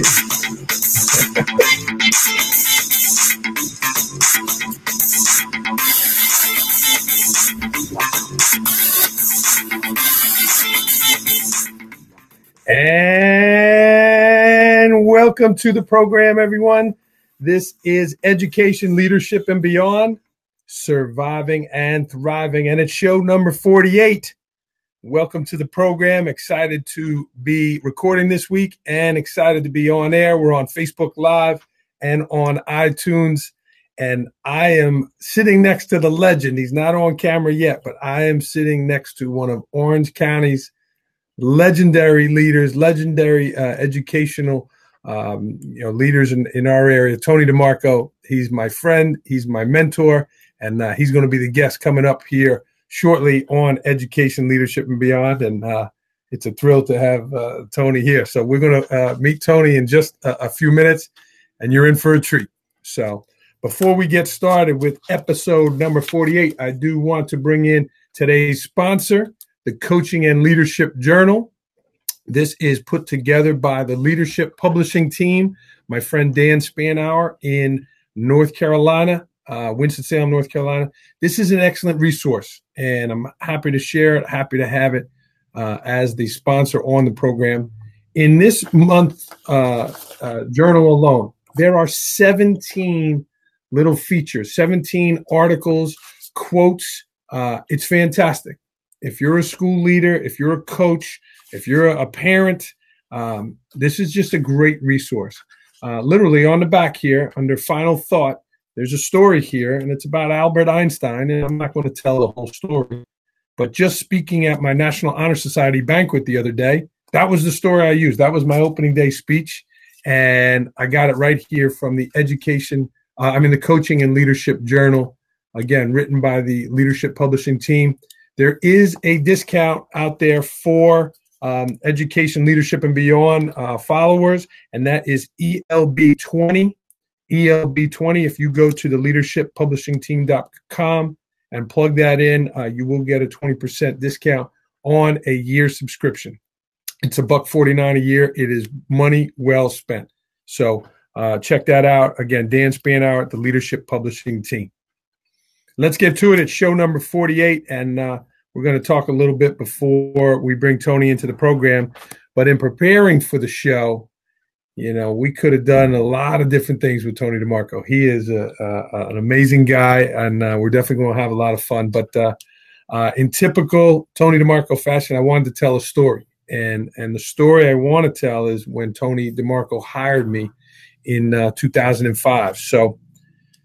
and welcome to the program, everyone. This is Education, Leadership, and Beyond Surviving and Thriving, and it's show number 48. Welcome to the program. Excited to be recording this week and excited to be on air. We're on Facebook Live and on iTunes. And I am sitting next to the legend. He's not on camera yet, but I am sitting next to one of Orange County's legendary leaders, legendary uh, educational um, you know leaders in, in our area. Tony DeMarco. He's my friend. He's my mentor, and uh, he's going to be the guest coming up here shortly on education, leadership, and beyond. And uh, it's a thrill to have uh, Tony here. So we're going to uh, meet Tony in just a, a, few minutes, and you're in for a treat. So before we get started with episode number 48, I do want to bring in today's sponsor, the Coaching and Leadership Journal. This is put together by the Leadership Publishing Team, my friend Dan Spanauer in North Carolina uh, Winston-Salem, North Carolina. This is an excellent resource, and I'm happy to share it, happy to have it uh, as the sponsor on the program. In this month uh, uh journal alone, there are 17 little features, 17 articles, quotes. Uh, it's fantastic. If you're a school leader, if you're a coach, if you're a parent, um, this is just a great resource. Uh, literally on the back here, under final thought, there's a story here, and it's about Albert Einstein, and I'm not going to tell the whole story. But just speaking at my National Honor Society banquet the other day, that was the story I used. That was my opening day speech, and I got it right here from the Education, uh, I mean, the Coaching and Leadership Journal, again, written by the Leadership Publishing Team. There is a discount out there for um, Education, Leadership, and Beyond uh, followers, and that is ELB20 ELB20. If you go to the leadershippublishingteam.com and plug that in, uh, you will get a 20% discount on a year subscription. It's a buck 49 a year. It is money well spent. So uh, check that out. Again, Dan Spanauer at the Leadership Publishing Team. Let's get to it. It's show number 48, and uh, we're going to talk a little bit before we bring Tony into the program. But in preparing for the show, you know, we could have done a lot of different things with Tony DeMarco. He is a, a an amazing guy, and uh, we're definitely going to have a lot of fun. But uh, uh, in typical Tony DeMarco fashion, I wanted to tell a story, and and the story I want to tell is when Tony DeMarco hired me in uh, 2005. So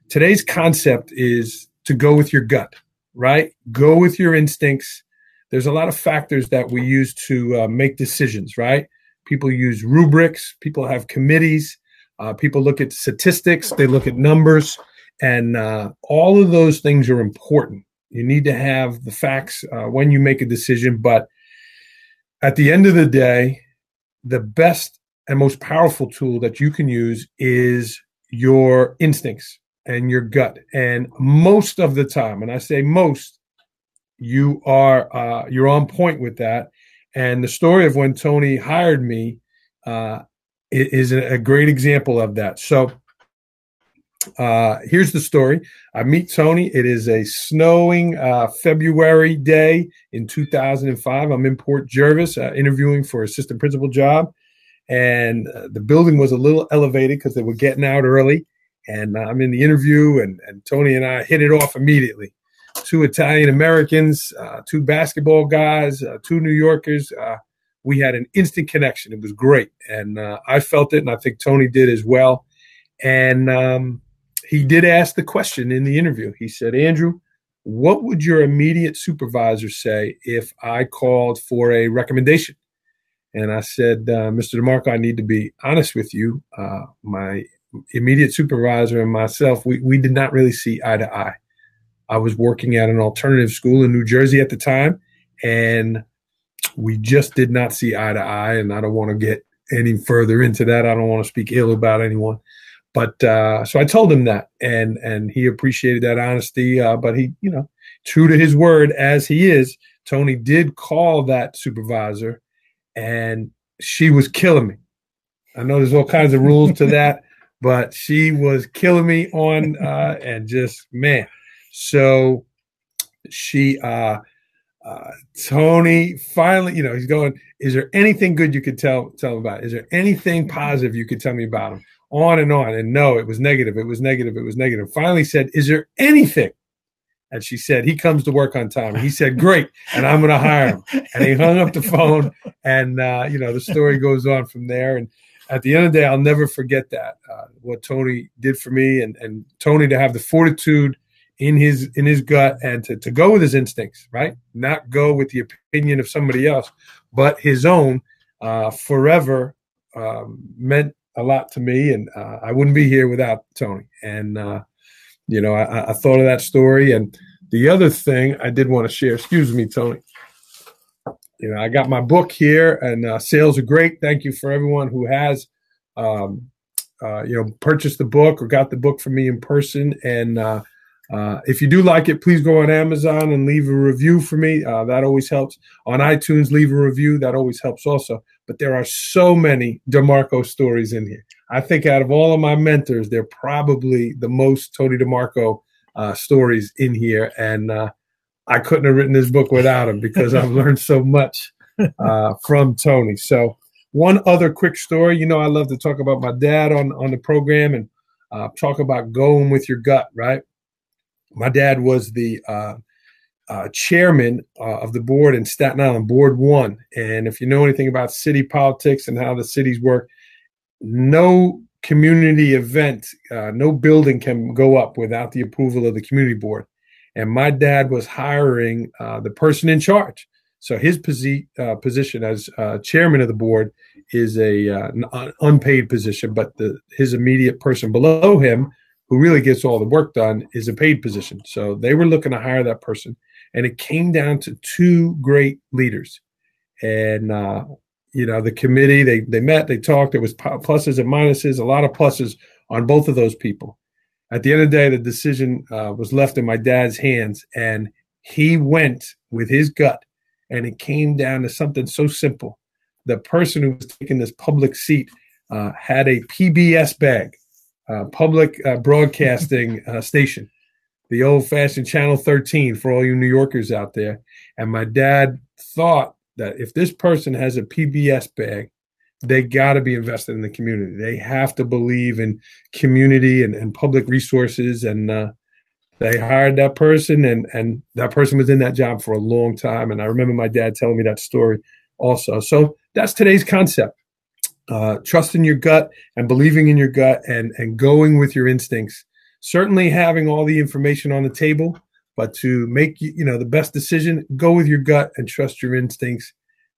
today's concept is to go with your gut, right? Go with your instincts. There's a lot of factors that we use to uh, make decisions, right? People use rubrics. People have committees. Uh, people look at statistics. They look at numbers, and uh, all of those things are important. You need to have the facts uh, when you make a decision. But at the end of the day, the best and most powerful tool that you can use is your instincts and your gut. And most of the time, and I say most, you are uh, you're on point with that. And the story of when Tony hired me uh, is a great example of that. So uh, here's the story. I meet Tony. It is a snowing uh, February day in 2005. I'm in Port Jervis uh, interviewing for assistant principal job. And uh, the building was a little elevated because they were getting out early. And I'm in the interview, and, and Tony and I hit it off immediately two Italian Americans, uh, two basketball guys, uh, two New Yorkers. Uh, we had an instant connection. It was great, and uh, I felt it, and I think Tony did as well. And um, he did ask the question in the interview. He said, "Andrew, what would your immediate supervisor say if I called for a recommendation?" And I said, uh, "Mr. DeMarco, I need to be honest with you. Uh, my immediate supervisor and myself, we, we did not really see eye to eye." I was working at an alternative school in New Jersey at the time, and we just did not see eye to eye. And I don't want to get any further into that. I don't want to speak ill about anyone. But uh, so I told him that, and and he appreciated that honesty. Uh, but he, you know, true to his word as he is, Tony did call that supervisor, and she was killing me. I know there's all kinds of rules to that, but she was killing me on uh, and just man. So she uh, uh, Tony finally, you know, he's going. Is there anything good you could tell tell him about? Is there anything positive you could tell me about him? On and on, and no, it was negative. It was negative. It was negative. Finally, said, "Is there anything?" And she said, "He comes to work on time." He said, "Great," and I'm going to hire him. And he hung up the phone, and uh, you know, the story goes on from there. And at the end of the day, I'll never forget that uh, what Tony did for me, and and Tony to have the fortitude in his in his gut and to, to go with his instincts right? Not go with the opinion of somebody else but his own uh, forever um, meant a lot to me and uh, i wouldn't be here without tony. And uh, you know I, I, thought of that story. And the other thing i did want to share excuse me tony. You know i got my book here and uh, sales are great. Thank you for everyone who has um, uh, you know purchased the book or got the book from me in person. And uh, uh, if you do like it, please go on Amazon and leave a review for me. Uh, that always helps. On iTunes, leave a review. That always helps also. But there are so many DeMarco stories in here. I think out of all of my mentors, they're probably the most Tony DeMarco uh, stories in here. And uh, I couldn't have written this book without him because I've learned so much uh, from Tony. So, one other quick story. You know, I love to talk about my dad on, on the program and uh, talk about going with your gut, right? My dad was the uh, uh, chairman uh, of the board in Staten Island, Board One. And if you know anything about city politics and how the cities work, no community event, uh, no building can go up without the approval of the community board. And my dad was hiring uh, the person in charge. So his posi- uh, position as chairman of the board is a unpaid position, but the, his immediate person below him who really gets all the work done is a paid position. So they were looking to hire that person. And it came down to two great leaders. And, uh, you know, the committee, they, they met, they talked. There was pluses and minuses, a lot of pluses on both of those people. At the end of the day, the decision uh, was left in my dad's hands. And he went with his gut. And it came down to something so simple. The person who was taking this public seat uh, had a PBS bag uh, public uh, broadcasting uh, station, the old fashioned Channel 13 for all you New Yorkers out there. And my dad thought that if this person has a PBS bag, they got to be invested in the community. They have to believe in community and, and public resources. And uh, they hired that person, and, and that person was in that job for a long time. And I remember my dad telling me that story also. So that's today's concept uh, trusting your gut and believing in your gut and and going with your instincts. Certainly having all the information on the table, but to make you know the best decision, go with your gut and trust your instincts.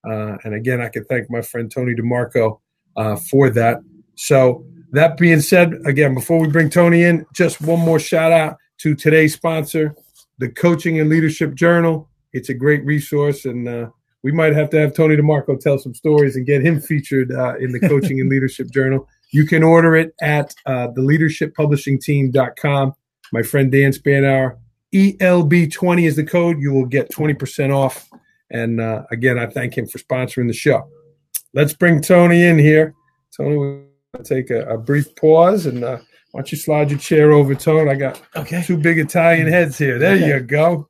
Uh, and again, I can thank my friend Tony DeMarco uh, for that. So that being said, again, before we bring Tony in, just one more shout out to today's sponsor, the Coaching and Leadership Journal. It's a great resource and uh, we might have to have Tony DeMarco tell some stories and get him featured uh, in the Coaching and Leadership Journal. You can order it at uh, theleadershippublishingteam.com. My friend Dan Spanauer, ELB20 is the code. You will get 20% off. And uh, again, I thank him for sponsoring the show. Let's bring Tony in here. Tony, we'll take a, a brief pause and uh, why don't you slide your chair over, Tony? I got okay. two big Italian heads here. There okay. you go.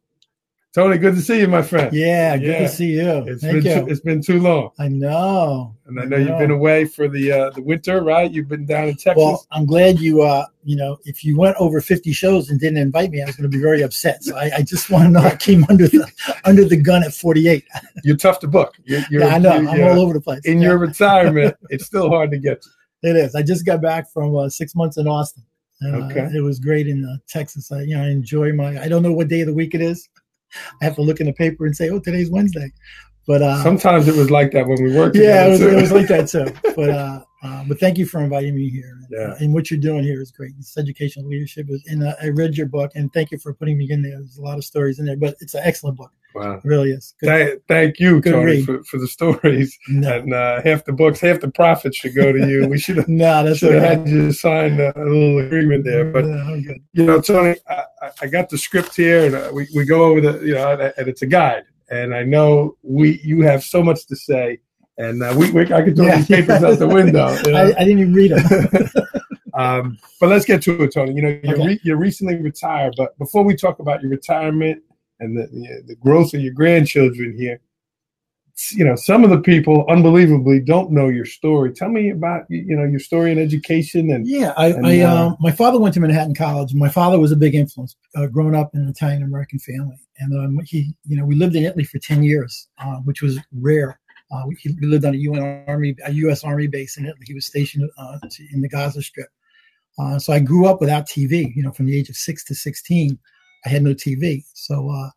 Tony, good to see you, my friend. Yeah, good yeah. to see you. It's Thank been you. Too, it's been too long. I know. And I know, I know, you've been away for the uh, the winter, right? You've been down in Texas. Well, I'm glad you uh you know if you went over 50 shows and didn't invite me, I was going to be very upset. So I, I just want to know I came under the under the gun at 48. You're tough to book. You're, you're, yeah, I know. I'm all over the place. In yeah. your retirement, it's still hard to get. It is. I just got back from uh, six months in Austin. Uh, okay. It was great in uh, Texas. I, you know, I enjoy my. I don't know what day of the week it is. I have to look in the paper and say, "Oh, today's Wednesday." But uh, sometimes it was like that when we worked. Yeah, it was, it was, like that too. But uh, uh, but thank you for inviting me here. Yeah. and what you're doing here is great. It's educational leadership. And uh, I read your book, and thank you for putting me in there. There's a lot of stories in there, but it's an excellent book. Wow, really is. Good. Thank, thank you, Good Tony, for, for the stories. No. And uh, half the books, half the profits should go to you. We should have. no, that's should have had you sign a, a, little agreement there. But no, you know, Tony, I, I, got the script here, and uh, we, we go over the you know, and it's a guide. And I know we you have so much to say and uh, we, we I could throw yeah. these papers out the window. You know? I, I, didn't even read them. um, but let's get to it, Tony. You know, you're, okay. re- you're recently retired, but before we talk about your retirement and the, the, the growth of your grandchildren here, you know, some of the people, unbelievably, don't know your story. Tell me about you know your story in education and yeah. I, and, I uh, uh, my father went to Manhattan College. My father was a big influence, uh, growing up in an Italian American family, and um, he, you know, we lived in Italy for ten years, uh, which was rare. Uh, he, we lived on a UN Army, a U.S. Army base in Italy. He was stationed uh, in the Gaza Strip. so I grew up without TV. You know, from the age of six to sixteen, I had no TV. So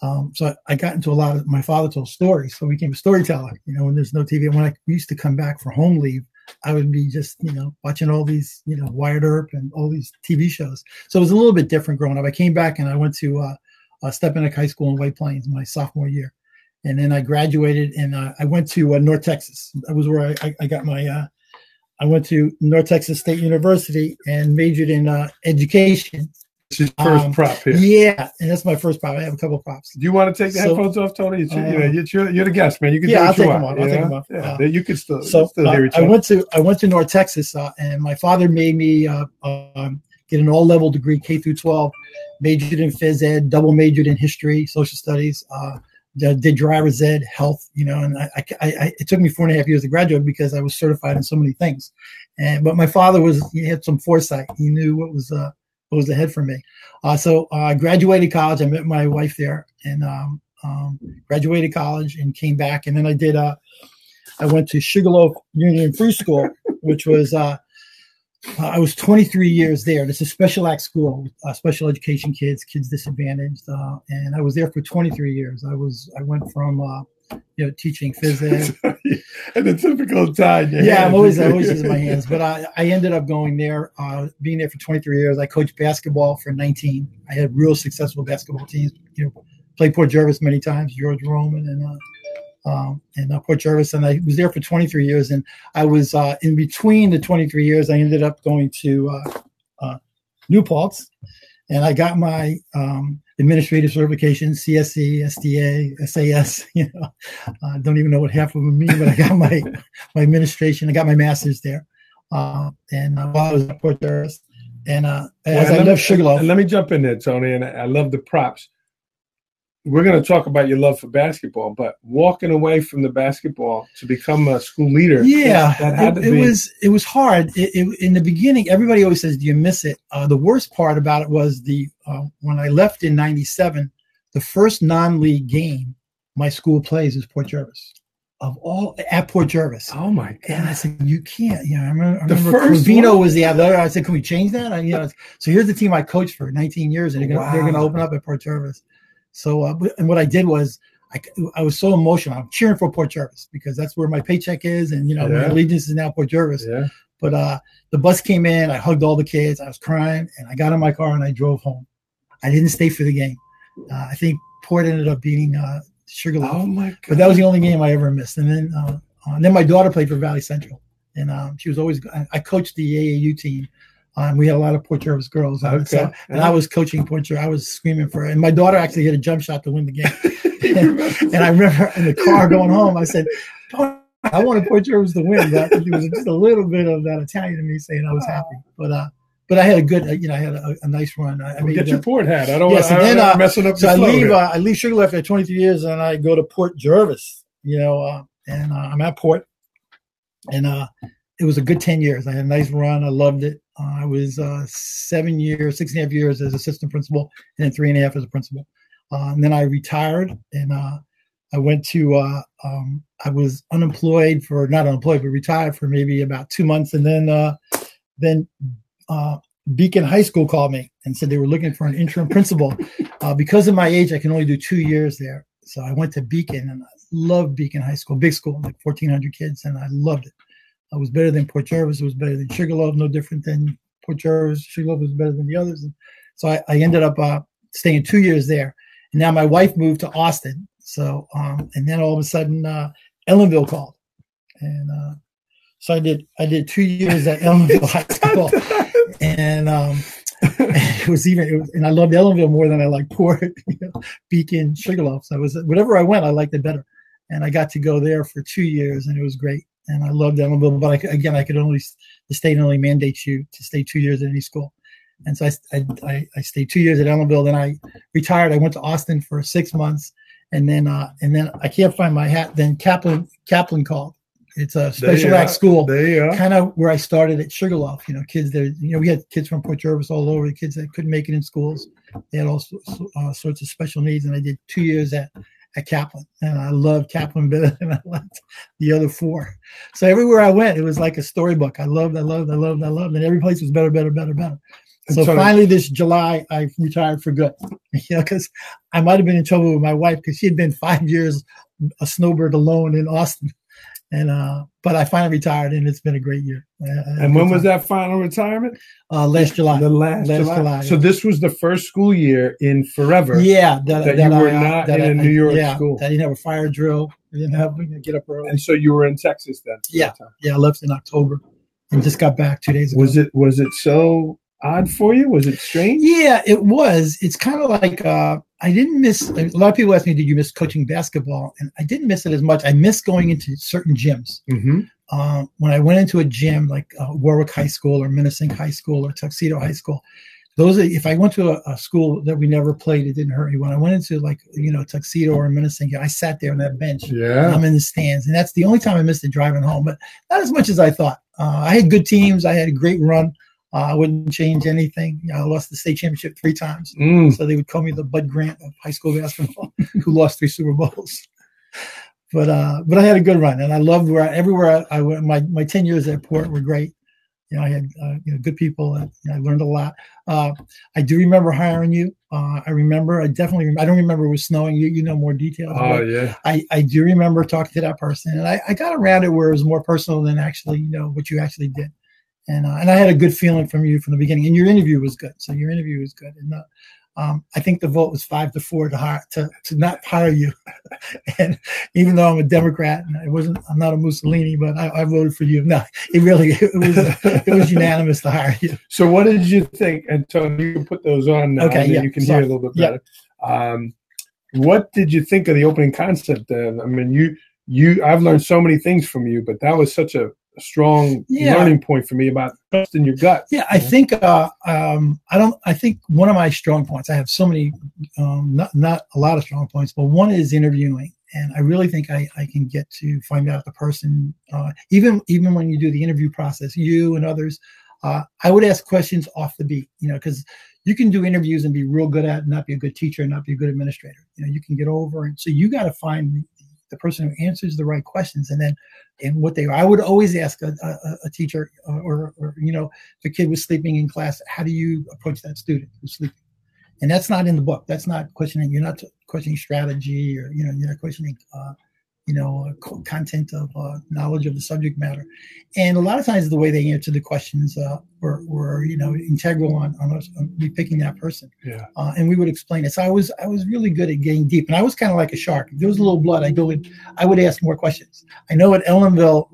um, so I, got into a lot of my father told stories, so I became a storyteller. You know, when there's no TV, and when I used to come back for home leave, I would be just you know watching all these you know Wyatt Earp and all these TV shows. So it was a little bit different growing up. I came back and I went to uh, uh, Stepinac High School in White Plains my sophomore year, and then I graduated and uh, I went to uh, North Texas. That was where I, I, I got my. Uh, I went to North Texas State University and majored in uh, education his first um, prop here. Yeah, and that's my first prop. I have a couple of props. Do you want to take the so, headphones off, Tony? It's, um, you know, you're, you're, the guest, man. You can yeah, I'll take them off. I'll take them off. Yeah, uh, you can still, so, still hear each other. I went to I went to North Texas, uh, and my father made me uh, um, get an all level degree, K through 12, majored in phys ed, double majored in history, social studies. Uh, did driver's ed, health, you know, and I, I, I, it took me four and a half years to graduate because I was certified in so many things. And but my father was he had some foresight. He knew what was uh, was ahead for me. Uh, so uh, I graduated college. I met my wife there and um, um, graduated college and came back. And then I did, uh, I went to Sugarloaf Union Free School, which was, uh, I was 23 years there. This is special act school, uh, special education kids, kids disadvantaged. Uh, and I was there for 23 years. I was, I went from, you know, teaching physics. and the typical time. Yeah, I'm always I always using my hands. But I, I ended up going there, uh, being there for 23 years. I coached basketball for 19. I had real successful basketball teams. You know, played Port Jervis many times, George Roman and uh, um, and uh, Port Jervis, and I was there for 23 years. And I was uh, in between the 23 years. I ended up going to uh, uh, New Paltz, and I got my um, administrative certification, CSE, SDA, SAS. You know, I don't even know what half of them mean, but I got my my administration. I got my master's there, uh, and uh, while I was at Port and uh, as well, I left Sugarloaf. Let me jump in there, Tony, and I love the props we're going to talk about your love for basketball, but walking away from the basketball to become a school leader. Yeah, that, it, it was it was hard. It, it, in the beginning, everybody always says, "Do you miss it?" Uh, the worst part about it was the uh, when I left in '97, the first non-league game my school plays is Port Jervis. Of all at Port Jervis. Oh my god! And I said, "You can't." You know, I remember, I remember the first Vino was the other. I said, "Can we change that?" I, you know, so here's the team I coached for 19 years, and they're going wow. to open up at Port Jervis. So, uh, and what I did was I, I was so emotional. I'm cheering for Port Jervis because that's where my paycheck is, and you know yeah. my allegiance is now Port Jervis. Yeah. But uh, the bus came in. I hugged all the kids. I was crying, and I got in my car and I drove home. I didn't stay for the game. Uh, I think Port ended up beating uh, Sugarloaf. Oh my god! But that was the only game I ever missed. And then, uh, uh, and then my daughter played for Valley Central, and um, she was always. I coached the AAU team um, we had a lot of Port Jervis girls. Okay. So, and I was coaching Port Jervis. I was screaming for her. And my daughter actually hit a jump shot to win the game. and, and, I remember in the car going home, I said, I wanted Port Jervis to win. But it was just a little bit of that Italian in me saying I was happy. But uh, but I had a good, uh, you know, I had a, a nice run. I, I mean, get your port hat. I don't yes, want to uh, messing up. So I leave. Uh, I leave Sugarloaf after 23 years, and I go to Port Jervis. You know, uh, and uh, I'm at Port, and uh, it was a good 10 years. I had a nice run. I loved it. Uh, I was uh, seven years, six and a half years as assistant principal, and then three and a half as a principal. Uh, and then I retired, and uh, I went to. Uh, um, I was unemployed for not unemployed, but retired for maybe about two months, and then uh, then Beacon High School called me and said they were looking for an interim principal. because of my age, I can only do two years there. So I went to Beacon, and I loved Beacon High School, big school, like 1,400 kids, and I loved it. I was better than Port Jervis. It was better than Sugarloaf. No different than Port Jervis. Sugarloaf was better than the others. And so I, I ended up uh, staying two years there. And now my wife moved to Austin. So um, and then all of a sudden uh, Ellenville called, and uh, so I did I did two years at Ellenville High School, and um, it was even it was, and I loved Ellenville more than I liked Port, you know, Beacon, Sugarloaf. So I was whatever I went, I liked it better. and I got to go there for two years, and it was great. And I loved Ellenville, but I, again, I could only the state only mandates you to stay two years at any school, and so I I, I stayed two years at Ellenville. Then I retired. I went to Austin for six months, and then uh, and then I can't find my hat. Then Kaplan Kaplan called. It's a special act school, There are. kind of where I started at Sugarloaf. You know, kids there. You know, we had kids from Port Jervis all over. The kids that couldn't make it in schools, they had all sorts, uh, sorts of special needs. And I did two years at at Kaplan, and I loved Kaplan better than I liked the other four. So everywhere I went, it was like a storybook. I loved, I loved, I loved, I loved, and every place was better, better, better, better. So so- finally, this July, I retired for good. You know, because I might have been in trouble with my wife because she had been five years a snowbird alone in Austin, and uh, but I finally retired, and it's been a great year. And when was that final retirement? Uh, last July. The last, Last July. July, So this was the first school year in forever. Yeah, that, that you were I, uh, not that in a I- New York yeah, school. I didn't have a fire drill. Didn't have we didn't get up early. And so you were in Texas then. Yeah. Yeah, I left in October and just got back two days ago. Was it was it so odd for you? Was it strange? Yeah, it was. It's kind of like uh, I didn't miss. A lot of people ask me, "Did you miss coaching basketball?" And I didn't miss it as much. I missed going into certain gyms. Mm-hmm. Uh, when I went into a gym like uh, Warwick High School or Minisink High School or Tuxedo High School, those are, if I went to a, a school that we never played, it didn't hurt me. When I went into like you know Tuxedo or Minisink, I sat there on that bench. Yeah. I'm in the stands, and that's the only time I missed it driving home, but not as much as I thought. Uh, I had good teams. I had a great run. Uh, I wouldn't change anything. You know, I lost the state championship three times, Mm. so they would call me the Bud Grant of high school basketball, who lost three Super Bowls. But uh, but I had a good run, and I loved where I, everywhere I, I went. My my ten years at Port were great. You know, I had uh, you know good people. And, you know, I learned a lot. Uh, I do remember hiring you. Uh, I remember. I definitely. Rem- I don't remember it was snowing. You you know more details. Oh yeah. I, I do remember talking to that person, and I, I got around it where it was more personal than actually, you know, what you actually did. And uh, and I had a good feeling from you from the beginning, and your interview was good. So your interview was good, and uh, um, I think the vote was five to four to hire to, to not hire you. and even though I'm a Democrat, and I wasn't, I'm not a Mussolini, but I, I voted for you. No, it really it was it was unanimous to hire you. So what did you think? And Tony, you can put those on now, Okay, and yeah, you can sorry. hear a little bit better. Um, what did you think of the opening concept? Then I mean, you you I've learned so many things from you, but that was such a strong Yeah. learning point for me about trusting your gut. Yeah, I think uh, um, I don't. I think one of my strong points. I have so many, um, not not a lot of strong points, but one is interviewing, and I really think I, I can get to find out the person. Uh, even even when you do the interview process, you and others, uh, I would ask questions off the beat. You know, because you can do interviews and be real good at, it, not be a good teacher, and not be a good administrator. You know, you can get over, and so you got to find the, the person who answers the right questions, and then and what they. I would always ask a, a, a teacher or, or you know a kid was sleeping in class, how do you approach that student who's sleeping? And that's not in the book. That's not questioning. You're not questioning strategy, or you know, you're not questioning, uh, you know, uh, content of uh, knowledge of the subject matter. And a lot of times, the way they answer the questions uh, were, were, you know, integral on on us on me picking that person. Yeah. Uh, and we would explain it. So I was I was really good at getting deep, and I was kind of like a shark. If there was a little blood, I go in. I would ask more questions. I know at Ellenville.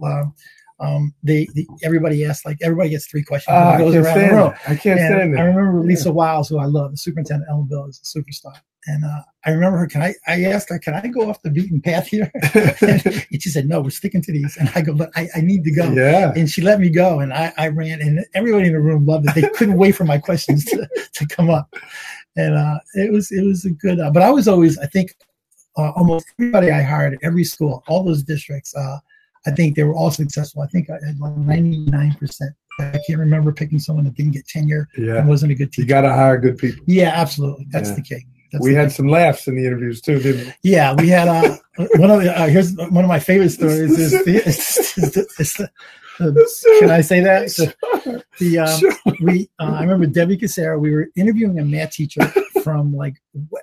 Um, they, they everybody asks like everybody gets three questions. And I can't around stand that. I can't And stand I remember Lisa Wiles, who I love, the superintendent at Ellenville is a superstar. And uh, I remember her. Can I? I asked her, "Can I go off the beaten path here?" and she said, "No, we're sticking to these." And I go, "But I, I need to go." yeah. And she let me go, and I, I ran, and everybody in the room loved it. They couldn't wait for my questions to, to come up, and uh, it was it was a good. Uh, but I was always, I think, uh, almost everybody I hired at every school, all those districts, uh, I think they were all successful. I think I had like ninety nine percent. I can't remember picking someone that didn't get tenure Yeah. and wasn't a good teacher. You got to hire good people. yeah, absolutely. That's Yeah. the key. That's we had key. some laughs in the interviews too, didn't we? Yeah, we had uh, one of the, uh, here's one of my favorite stories is the, it's, it's the, it's the, the can I say that? The, the um, Sure. we uh, I remember Debbie Casera. We were interviewing a math teacher from like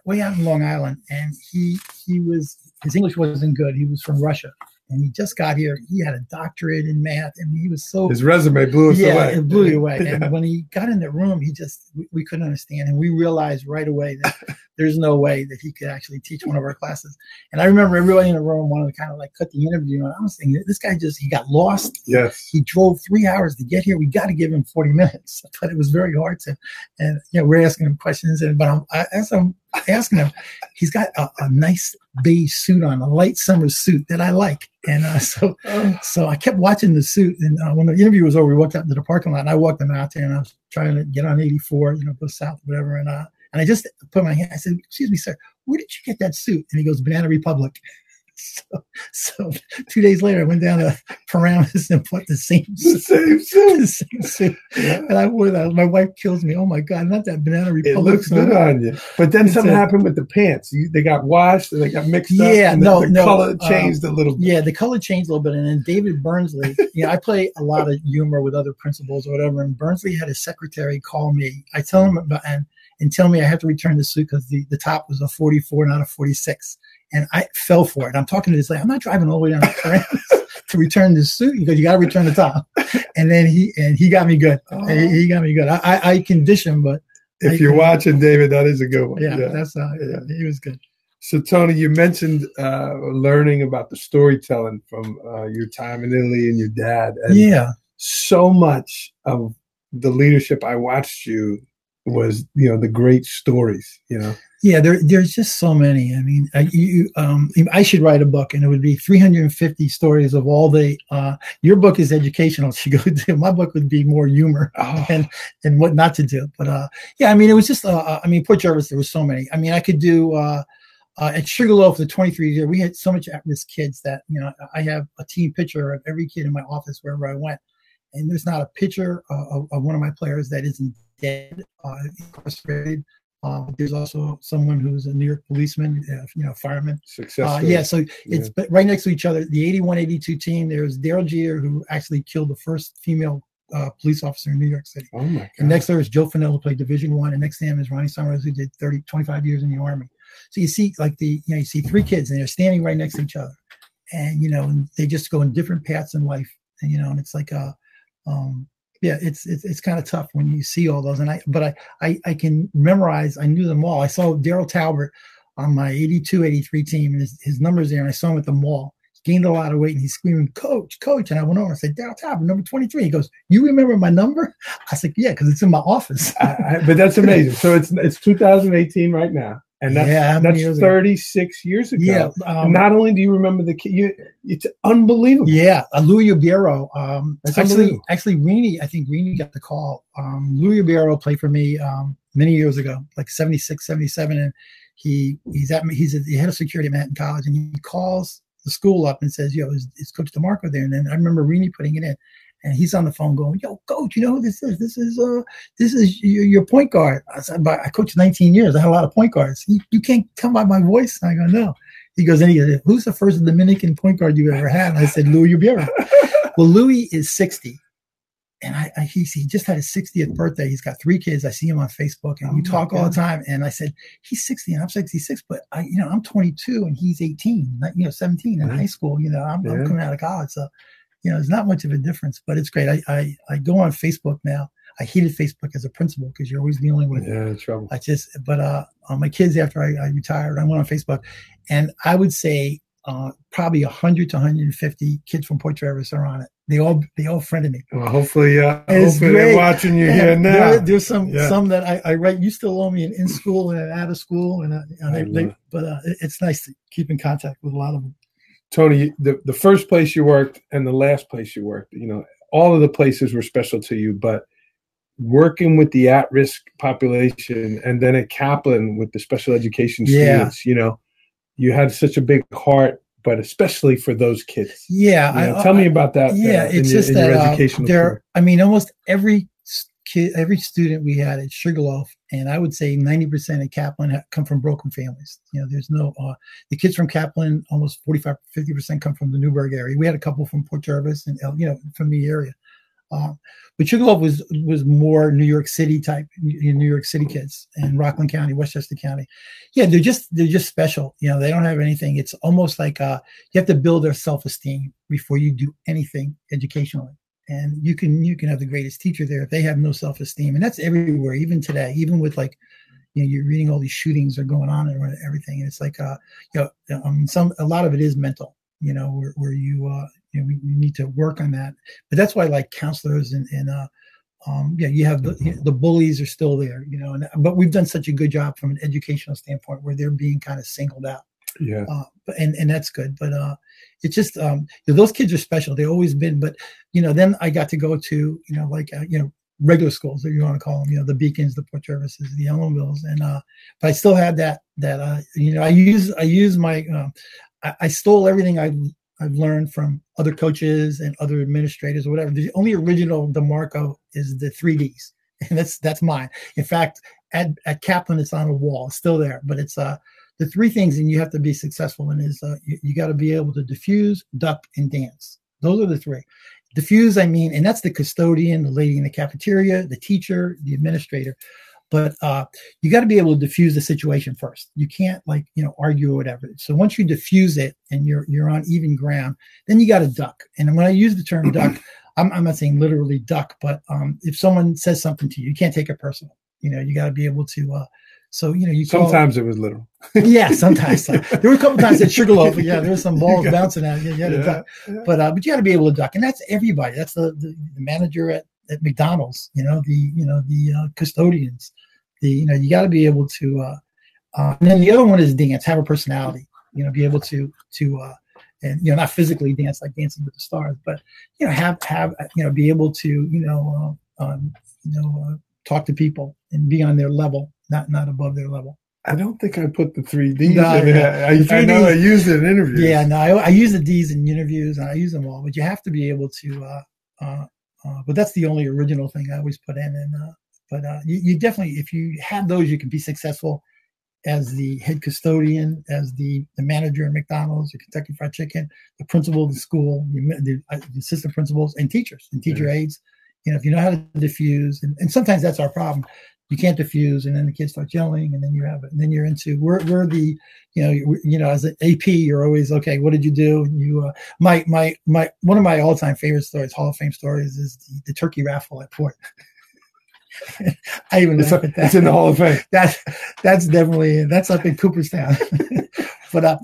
way out in Long Island, and he he was his English wasn't good. He was from Russia, and he just got here. He had a doctorate in math, and he was so His resume blew us yeah, away. it blew you away. Yeah. And when he got in the room, he just we, we couldn't understand, and we realized right away that there's no way that he could actually teach one of our classes. And I remember everybody in the room wanted to kind of like cut the interview, and I was thinking, this guy just he got lost. Yes. He drove three hours to get here. We got to give him 40 minutes. But it was very hard to, and you know, we're asking him questions, and but I'm, I, as I'm asking him, he's got a, a nice beige suit on, a light summer suit that I like. And uh, so, so I kept watching the suit. And uh, when the interview was over, we walked out into the parking lot, and I walked them out there, and I was trying to get on 84, you know, go south, whatever. And uh, and I just put my hand. I said, "Excuse me, sir, where did you get that suit?" And he goes, "Banana Republic." So, so two days later, I went down to Paramus and bought the same The same suit. the same suit. And I wore that. My wife kills me. Oh my god, not that Banana republic. It looks good on you. But then It's something a- happened with the pants. You, they got washed and they got mixed up. Yeah, and the, no, the no, color um, changed a little bit. Yeah, the color changed a little bit. And then David Burnsley, you know, I play a lot of humor with other principals or whatever. And Burnsley had his secretary call me. I tell him about and and tell me I have to return the suit because the, the top was a 44, not a 46. And I fell for it. I'm talking to this lady. I'm not driving all the way down to to return this suit because you got to return the top. And then he and he got me good. Oh. He, he got me good. I I, I conditioned, but if you're watching, David, that is a good one. yeah, that's uh, Yeah. he was good. So, Tony, you mentioned uh, learning about the storytelling from uh, your time in Italy and your dad. And Yeah. so much of the leadership I watched you was, you know, the great stories, you know. Yeah, there, there's just so many. I mean, I, you, um, I should write a book, and it would be 350 stories of all the. Uh, your book is educational. She go to my book would be more humor Oh, and and what not to do. But uh, yeah, I mean, it was just. Uh, I mean, Port Jervis, there was so many. I mean, I could do. Uh, uh, at Sugarloaf, the 23 year, we had so much at-risk kids that you know I have a team picture of every kid in my office wherever I went, and there's not a picture uh, of, of one of my players that isn't dead, uh, incarcerated. Uh, there's also someone who's a New York policeman, uh, you know, fireman. Uh, story. yeah, so it's but right next to each other. The 81 82 team, there's Daryl Jeter, who actually killed the first female uh, police officer in New York City. Oh, my God. And next there is Joe Fennell, who played Division One, and next to him is Ronnie Summers, who did 30, 25 years in the Army. So you see, like the, you know, you see three kids, and they're standing right next to each other, and you know, and they just go in different paths in life, and you know, and it's like a, um, yeah, it's it's, it's kind of tough when you see all those, and I, but I, I, I can memorize. I knew them all. I saw Daryl Talbert on my 82, 83 team, and his, his numbers there, and I saw him at the mall. He gained a lot of weight, and he's screaming, "Coach, coach!" And I went over and I said, "Daryl Talbert, number 23." He goes, "You remember my number?" I said, "Yeah, because it's in my office." I, I, but that's amazing. So it's it's 2018 right now, and that's Yeah, that's years ago? 36 years ago. yeah, um, not only do you remember the kid, you it's unbelievable. Yeah, uh, Louis. Um, actually, actually, Rini, I think Rini got the call. Um, Louis played for me um, many years ago, like 76, 77. And he he's at he's at the head of security at Manhattan College, and he calls the school up and says, "Yo, is, is Coach DeMarco there?" And then I remember Rini putting it in, and he's on the phone going, "Yo, Coach, you know who this is? This is uh, this is your, your point guard." I said, "But I coached 19 years. I had a lot of point guards. You, you can't tell by my voice." I go, "No." He goes, and he goes, "Who's the first Dominican point guard you ever had?" And I said, "Louis Ubiero." well, Louis is 60. And I, I he, he just had his 60th birthday. He's got three kids. I see him on Facebook and Oh we talk all the time. And I said, he's 60 and I'm 66, but I, you know, I'm 22 and he's 18, you know, 17 in Yeah. high school. You know, I'm, I'm coming out of college. So, you know, there's not much of a difference, but it's great. I, I, I go on Facebook now. I hated Facebook as a principal because you're always dealing with Yeah, trouble. I just, but uh, my kids after I, I retired, I went on Facebook, and I would say uh, probably 100 to 150 kids from Port Jervis are on it. They all they all friended me. Well, hopefully, uh, It's hopefully great. they're watching you here now. there- there's some Yeah. some that I, I write. You still owe me an in school and an out of school, and, uh, and I they, they, but uh, it's nice to keep in contact with a lot of them. Tony, the, the first place you worked and the last place you worked, you know, all of the places were special to you, but working with the at risk population and then at Kaplan with the special education Yeah. students, you know, you had such a big heart, but especially for those kids. Yeah, You know, tell me about that. yeah, uh, in it's your- just that uh, there. career. I mean, almost every kid, every student we had at Sugarloaf, and I would say ninety percent at Kaplan come from broken families. You know, there's no uh, the kids from Kaplan, almost 45, 50 percent come from the Newburgh area. We had a couple from Port Jervis and you know from the area. Uh, but Sugarloaf was was more New York City type, New York City kids in Rockland County, Westchester County. Yeah, they're just they're just special. You know, they don't have anything. It's almost like uh, you have to build their self esteem before you do anything educationally. And you can you can have the greatest teacher there if they have no self esteem, and that's everywhere, even today, even with like. You know, you're reading all these shootings are going on and everything, and it's like, uh, you know, um, some a lot of it is mental. You know, where, where you, uh, you know, we, need to work on that. But that's why, like counselors and and uh, um, yeah, you have the the bullies are still there, you know. And but we've done such a good job from an educational standpoint where they're being kind of singled out. Yeah. Uh, and and that's good. But uh, it's just um, those kids are special. They've always been. But you know, then I got to go to you know like uh, you know regular schools that you want to call them. You know, the Beacons, the Port Jervises, the Ellenvilles, and uh, but I still had that that uh, you know I use I use my uh, I, I stole everything I. I've learned from other coaches and other administrators or whatever. The only original DeMarco is the three Ds, and that's that's mine. In fact, at, at Kaplan, it's on a wall, it's still there, but it's uh the three things, and you have to be successful in is uh, you, you got to be able to diffuse, duck, and dance. Those are the three. Diffuse, I mean, and that's the custodian, the lady in the cafeteria, the teacher, the administrator. But uh, you got to be able to diffuse the situation first. You can't like you know argue or whatever. So once you diffuse it and you're you're on even ground, then you got to duck. And when I use the term duck, I'm, I'm not saying literally duck, but um, if someone says something to you, you can't take it personal. You know, you got to be able to uh, so you know, you sometimes it was little. yeah, sometimes there were a couple times at Sugarloaf. Yeah, there were some balls bouncing out. Yeah, yeah, yeah. But uh, but you got to be able to duck, and that's everybody. That's the, the, the manager at, at McDonald's. You know, the you know the uh, custodians. The you know you got to be able to. Uh, uh, and then the other one is dance. Have a personality. You know, be able to to uh, and you know not physically dance like Dancing with the Stars, but you know have have you know be able to you know uh, um, you know uh, talk to people and be on their level not not above their level. I don't think I put the three Ds. No, I mean, I, I, I, know I used it in interviews. Yeah, no, I, I, use the D's in interviews and I use them all, but you have to be able to. Uh, uh, uh, but that's the only original thing I always put in. And uh, but uh, you, you, definitely, if you have those, you can be successful as the head custodian, as the, the manager at McDonald's, the Kentucky Fried Chicken, the principal of the school, the, the, uh, the assistant principals, and teachers and teacher yeah. aides. You know, if you know how to diffuse, and, and sometimes that's our problem you can't diffuse and then the kids start yelling and then you have it and then you're into we're, we're the you know you know as an ap you're always okay what did you do and you uh, my my my one of my all-time favorite stories hall of fame stories is the, the turkey raffle at port I even it's, a, it's in the Hall of Fame. That that's definitely that's up in Cooperstown. but uh,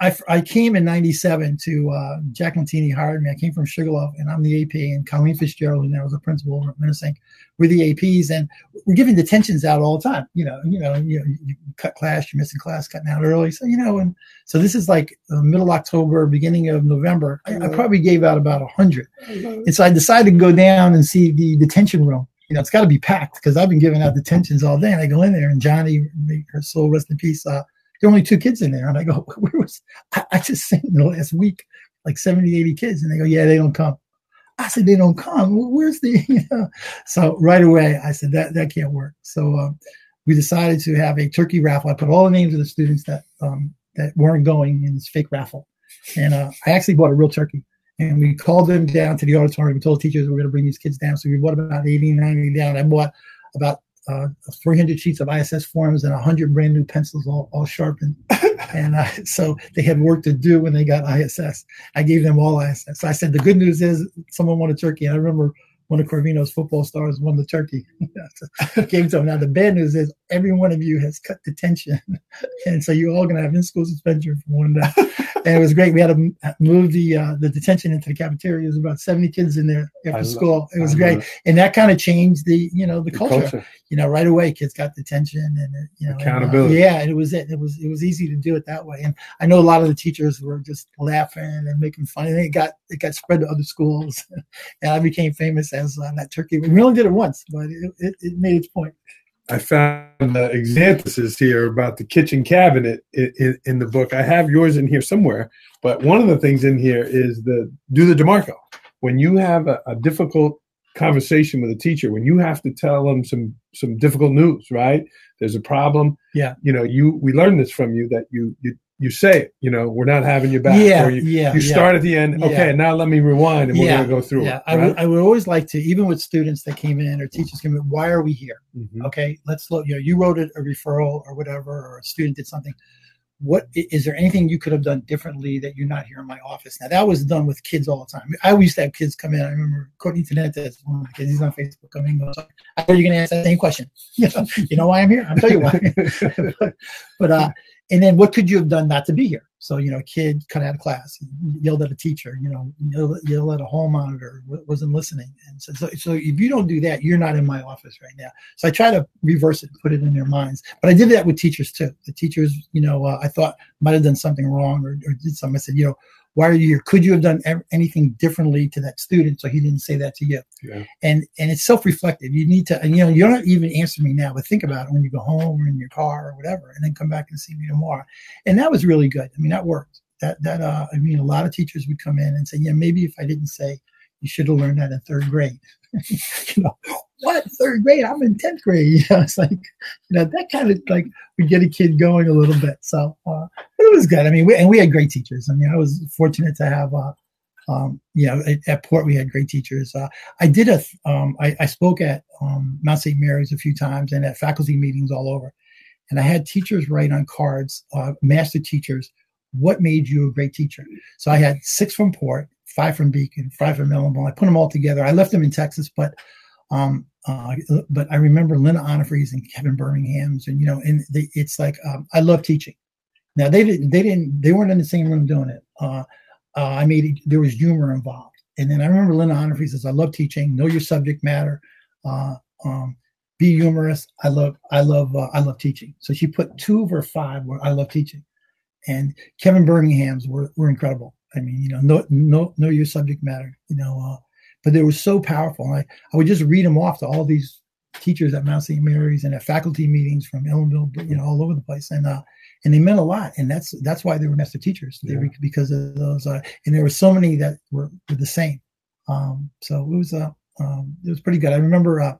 I, I came in '97 to uh, Jack Montini hired me. I came from Sugarloaf, and I'm the AP, and Colleen Fitzgerald, and I was a principal at Minisink. We're the APs, and we're giving detentions out all the time. You know, you know, you, know, you cut class, you're missing class, cutting out early. So you know, and so this is like middle October, beginning of November. I, I probably gave out about a hundred, and so I decided to go down and see the detention room you know, it's got to be packed because I've been giving out detentions all day. And I go in there, and Johnny, her soul rest in peace, uh, there are only two kids in there. And I go, where was, I, I just sent in the last week like 70, 80 kids. And they go, yeah, they don't come. I said, they don't come. Where's the, you know? So right away, I said, that, that can't work. So um, we decided to have a turkey raffle. I put all the names of the students that, um, that weren't going in this fake raffle. And uh, I actually bought a real turkey. And we called them down to the auditorium. We told teachers we were going to bring these kids down. So we bought about 80, 90 down. I bought about uh, 300 sheets of ISS forms and 100 brand new pencils, all, all sharpened. and uh, so they had work to do when they got ISS. I gave them all ISS. So I said, the good news is someone won a turkey. And I remember one of Corvino's football stars won the turkey. gave to them. Now, the bad news is every one of you has cut detention. and so you're all going to have in school suspension for one day. And it was great. We had to move the uh, the detention into the cafeteria. There was about 70 kids in there after I school. Love, it was I great. And that kind of changed the, you know, the, the culture. culture. You know, right away, kids got detention and, uh, you know, accountability. And, uh, yeah, and it was it. It was, it was easy to do it that way. And I know a lot of the teachers were just laughing and making fun. And it got, it got spread to other schools. and I became famous as uh, that turkey. We only did it once, but it, it, it made its point. I found the examples here about the kitchen cabinet in, in, in, the book. I have yours in here somewhere, but one of the things in here is the do the DeMarco. When you have a, a difficult conversation with a teacher, when you have to tell them some some difficult news, right? There's a problem. Yeah. You know, you we learned this from you that you you you say it, you know, we're not having you back. Yeah, you, yeah, you start yeah. at the end. Okay, yeah. now let me rewind and we're yeah, going to go through yeah. it. I, would, I would always like to, even with students that came in or teachers came in, why are we here? Mm-hmm. Okay, let's look, you know, you wrote it, a referral or whatever, or a student did something. What is there anything you could have done differently that you're not here in my office? Now that was done with kids all the time. I used to have kids come in. I remember Courtney Tenentes, one of my kids, he's on Facebook coming. Goes, I thought you're going to ask that same question. You know, you know why I'm here? I'll tell you why. but, but uh, and then what could you have done not to be here? So, you know, a kid cut out of class, yelled at a teacher, you know, yelled, at a hall monitor, wasn't listening. And so, so, so, if you don't do that, you're not in my office right now. So I try to reverse it, put it in their minds. But I did that with teachers too. The teachers, you know, uh, I thought might have done something wrong or, or did something. I said, you know, why are you here? Could you have done anything differently to that student so he didn't say that to you? Yeah. And and it's self-reflective. You need to, and you know, you don't even answer me now, but think about it when you go home or in your car or whatever, and then come back and see me tomorrow. And that was really good. I mean, that worked. That that uh, I mean, a lot of teachers would come in and say, yeah, maybe if I didn't say, you should have learned that in third grade. you know, what third grade? I'm in tenth grade. You know, it's like, you know, that kind of like we get a kid going a little bit. So uh, it was good. I mean, we, and we had great teachers. I mean, I was fortunate to have, uh, um, you know, at, at, Port we had great teachers. Uh, I did a, um, I, I, spoke at um, Mount St. Mary's a few times and at faculty meetings all over, and I had teachers write on cards, uh, master teachers, what made you a great teacher. So I had six from Port, five from Beacon, five from Illinois. I put them all together. I left them in Texas, but um, uh, but I remember Linda Onifries and Kevin Birmingham's, and you know, and they, it's like um, I love teaching. Now they didn't, they didn't, they weren't in the same room doing it. Uh, uh, I made there was humor involved, and then I remember Linda Onifries says, "I love teaching. Know your subject matter. Uh, um, be humorous. I love, I love, uh, I love teaching." So she put two of her five where I love teaching, and Kevin Birmingham's were were incredible. I mean, you know, know know, know your subject matter. You know, uh, but they were so powerful. I, I would just read them off to all these teachers at Mount St. Mary's and at faculty meetings from Ellenville, you know, all over the place. And, uh, and they meant a lot. And that's, that's why they were master teachers yeah. were, because of those, uh, and there were so many that were, were the same. Um, so it was, uh, um, it was pretty good. I remember, uh,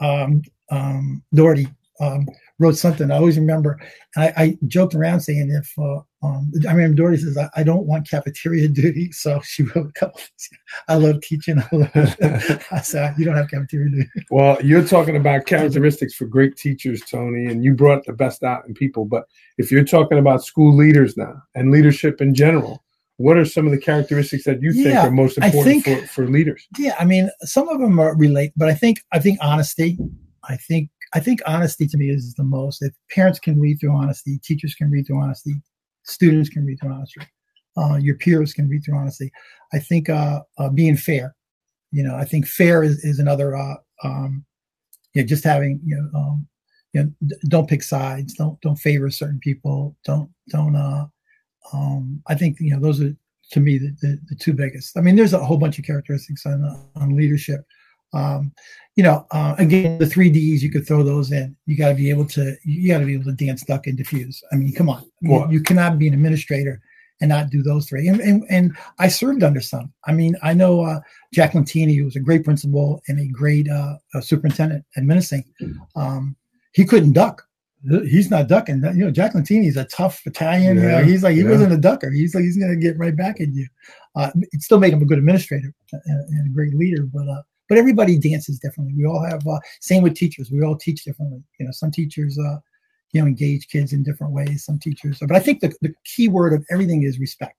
um, um, Doherty, um, wrote something. I always remember. I, I joked around saying if uh, um, I remember Dory says I, I, don't want cafeteria duty, so she wrote a couple. Things. I love teaching. I, love I said you don't have cafeteria duty. Well, you're talking about characteristics for great teachers, Tony, and you brought the best out in people. But if you're talking about school leaders now and leadership in general, what are some of the characteristics that you think yeah, are most important think, for, for leaders? Yeah, I mean, some of them are relate, but I think I think honesty. I think I think honesty to me is the most. If parents can read through honesty, teachers can read through honesty, students can read through honesty, uh, your peers can read through honesty. I think uh, uh, being fair, you know, I think fair is, is another. Uh, um, you know, just having you know, um, you know, d- don't pick sides, don't don't favor certain people, don't don't. Uh, um, I think you know those are to me the, the, the two biggest. I mean, there's a whole bunch of characteristics on on leadership. Um, you know, uh, again, the three Ds, you could throw those in. You got to be able to, you got to be able to dance, duck, and diffuse. I mean, come on, you, you, cannot be an administrator and not do those three. And and, and I served under some. I mean, I know uh, Jack Lentini, who was a great principal and a great uh, superintendent administrating. Um, he couldn't duck. He's not ducking. You know, Jack is a tough Italian. Yeah, you know, he's like he yeah. wasn't a ducker. He's like he's going to get right back at you. Uh, it still made him a good administrator and, and a great leader, but uh, but everybody dances differently. We all have uh, same with teachers. We all teach differently. You know, some teachers uh, you know engage kids in different ways. Some teachers, but I think the, the key word of everything is respect.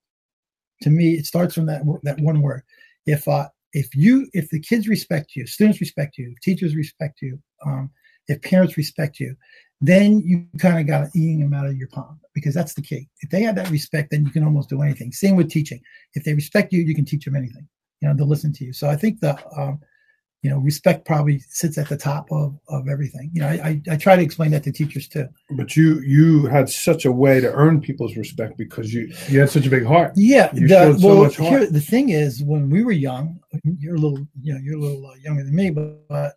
To me, it starts from that that one word. If uh, if you if the kids respect you, students respect you, teachers respect you, um, if parents respect you, then you kind of got eating them out of your palm because that's the key. If they have that respect, then you can almost do anything. Same with teaching. If they respect you, you can teach them anything. You know, they'll listen to you. So I think the um, you know, respect probably sits at the top of, of everything. You know, I, I, I try to explain that to teachers too. But you you had such a way to earn people's respect because you you had such a big heart. Yeah. You the, well, so here, the thing is, when we were young, you're a little you know you're a little uh, younger than me, but, but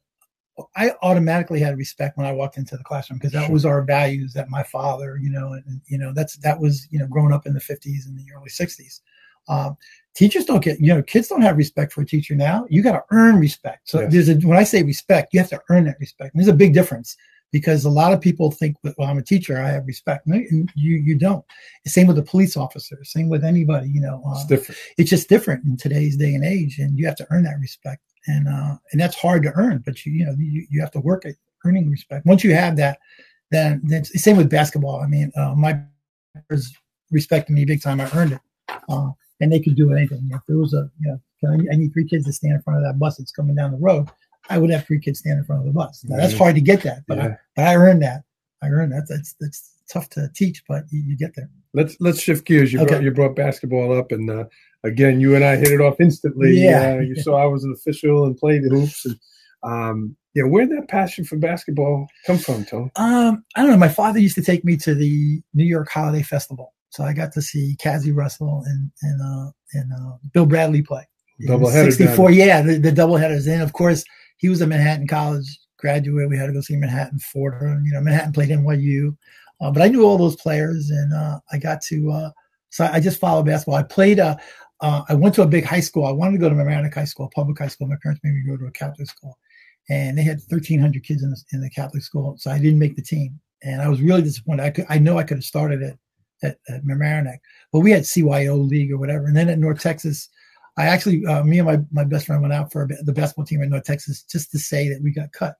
I automatically had respect when I walked into the classroom because that sure. was our values that my father, you know, and you know that's that was you know growing up in the 50s and the early 60s. Um, teachers don't get, you know, kids don't have respect for a teacher now. You got to earn respect. So yes. there's a, when I say respect, you have to earn that respect. And there's a big difference because a lot of people think, well, I'm a teacher, I have respect. No, you you don't. Same with a police officer. Same with anybody. You know, uh, it's different. It's just different in today's day and age, and you have to earn that respect. And uh, and that's hard to earn, but you you know you, you have to work at earning respect. Once you have that, then, then same with basketball. I mean, uh, my respected me big time. I earned it. Uh, and they could do anything. If there was a, you know, I need three kids to stand in front of that bus that's coming down the road, I would have three kids stand in front of the bus. Now, that's hard to get that, but, yeah. I, but I earned that. I earned that. That's that's tough to teach, but you, you get there. Let's let's shift gears. You Okay. brought you brought basketball up, and uh, again, you and I hit it off instantly. Yeah. Uh, you saw I was an official and played the hoops, and um, yeah, where'd that passion for basketball come from, Tony? Um, I don't know. My father used to take me to the New York Holiday Festival, so I got to see Cazzie Russell and and uh, and uh, Bill Bradley play. It was 64, yeah, the, the double headers. And of course, he was a Manhattan College graduate. We had to go see Manhattan Fordham. You know, Manhattan played NYU, uh, but I knew all those players, and uh, I got to. Uh, so I just followed basketball. I played. Uh, uh, I went to a big high school. I wanted to go to Mamaroneck High School, a public high school. My parents made me go to a Catholic school, and they had 1,300 kids in the, in the Catholic school, so I didn't make the team, and I was really disappointed. I could, I know I could have started it at, at Mamaroneck, but we had CYO league or whatever, and then at North Texas. I actually, uh, me and my, my best friend went out for bit- the basketball team in North Texas just to say that we got cut.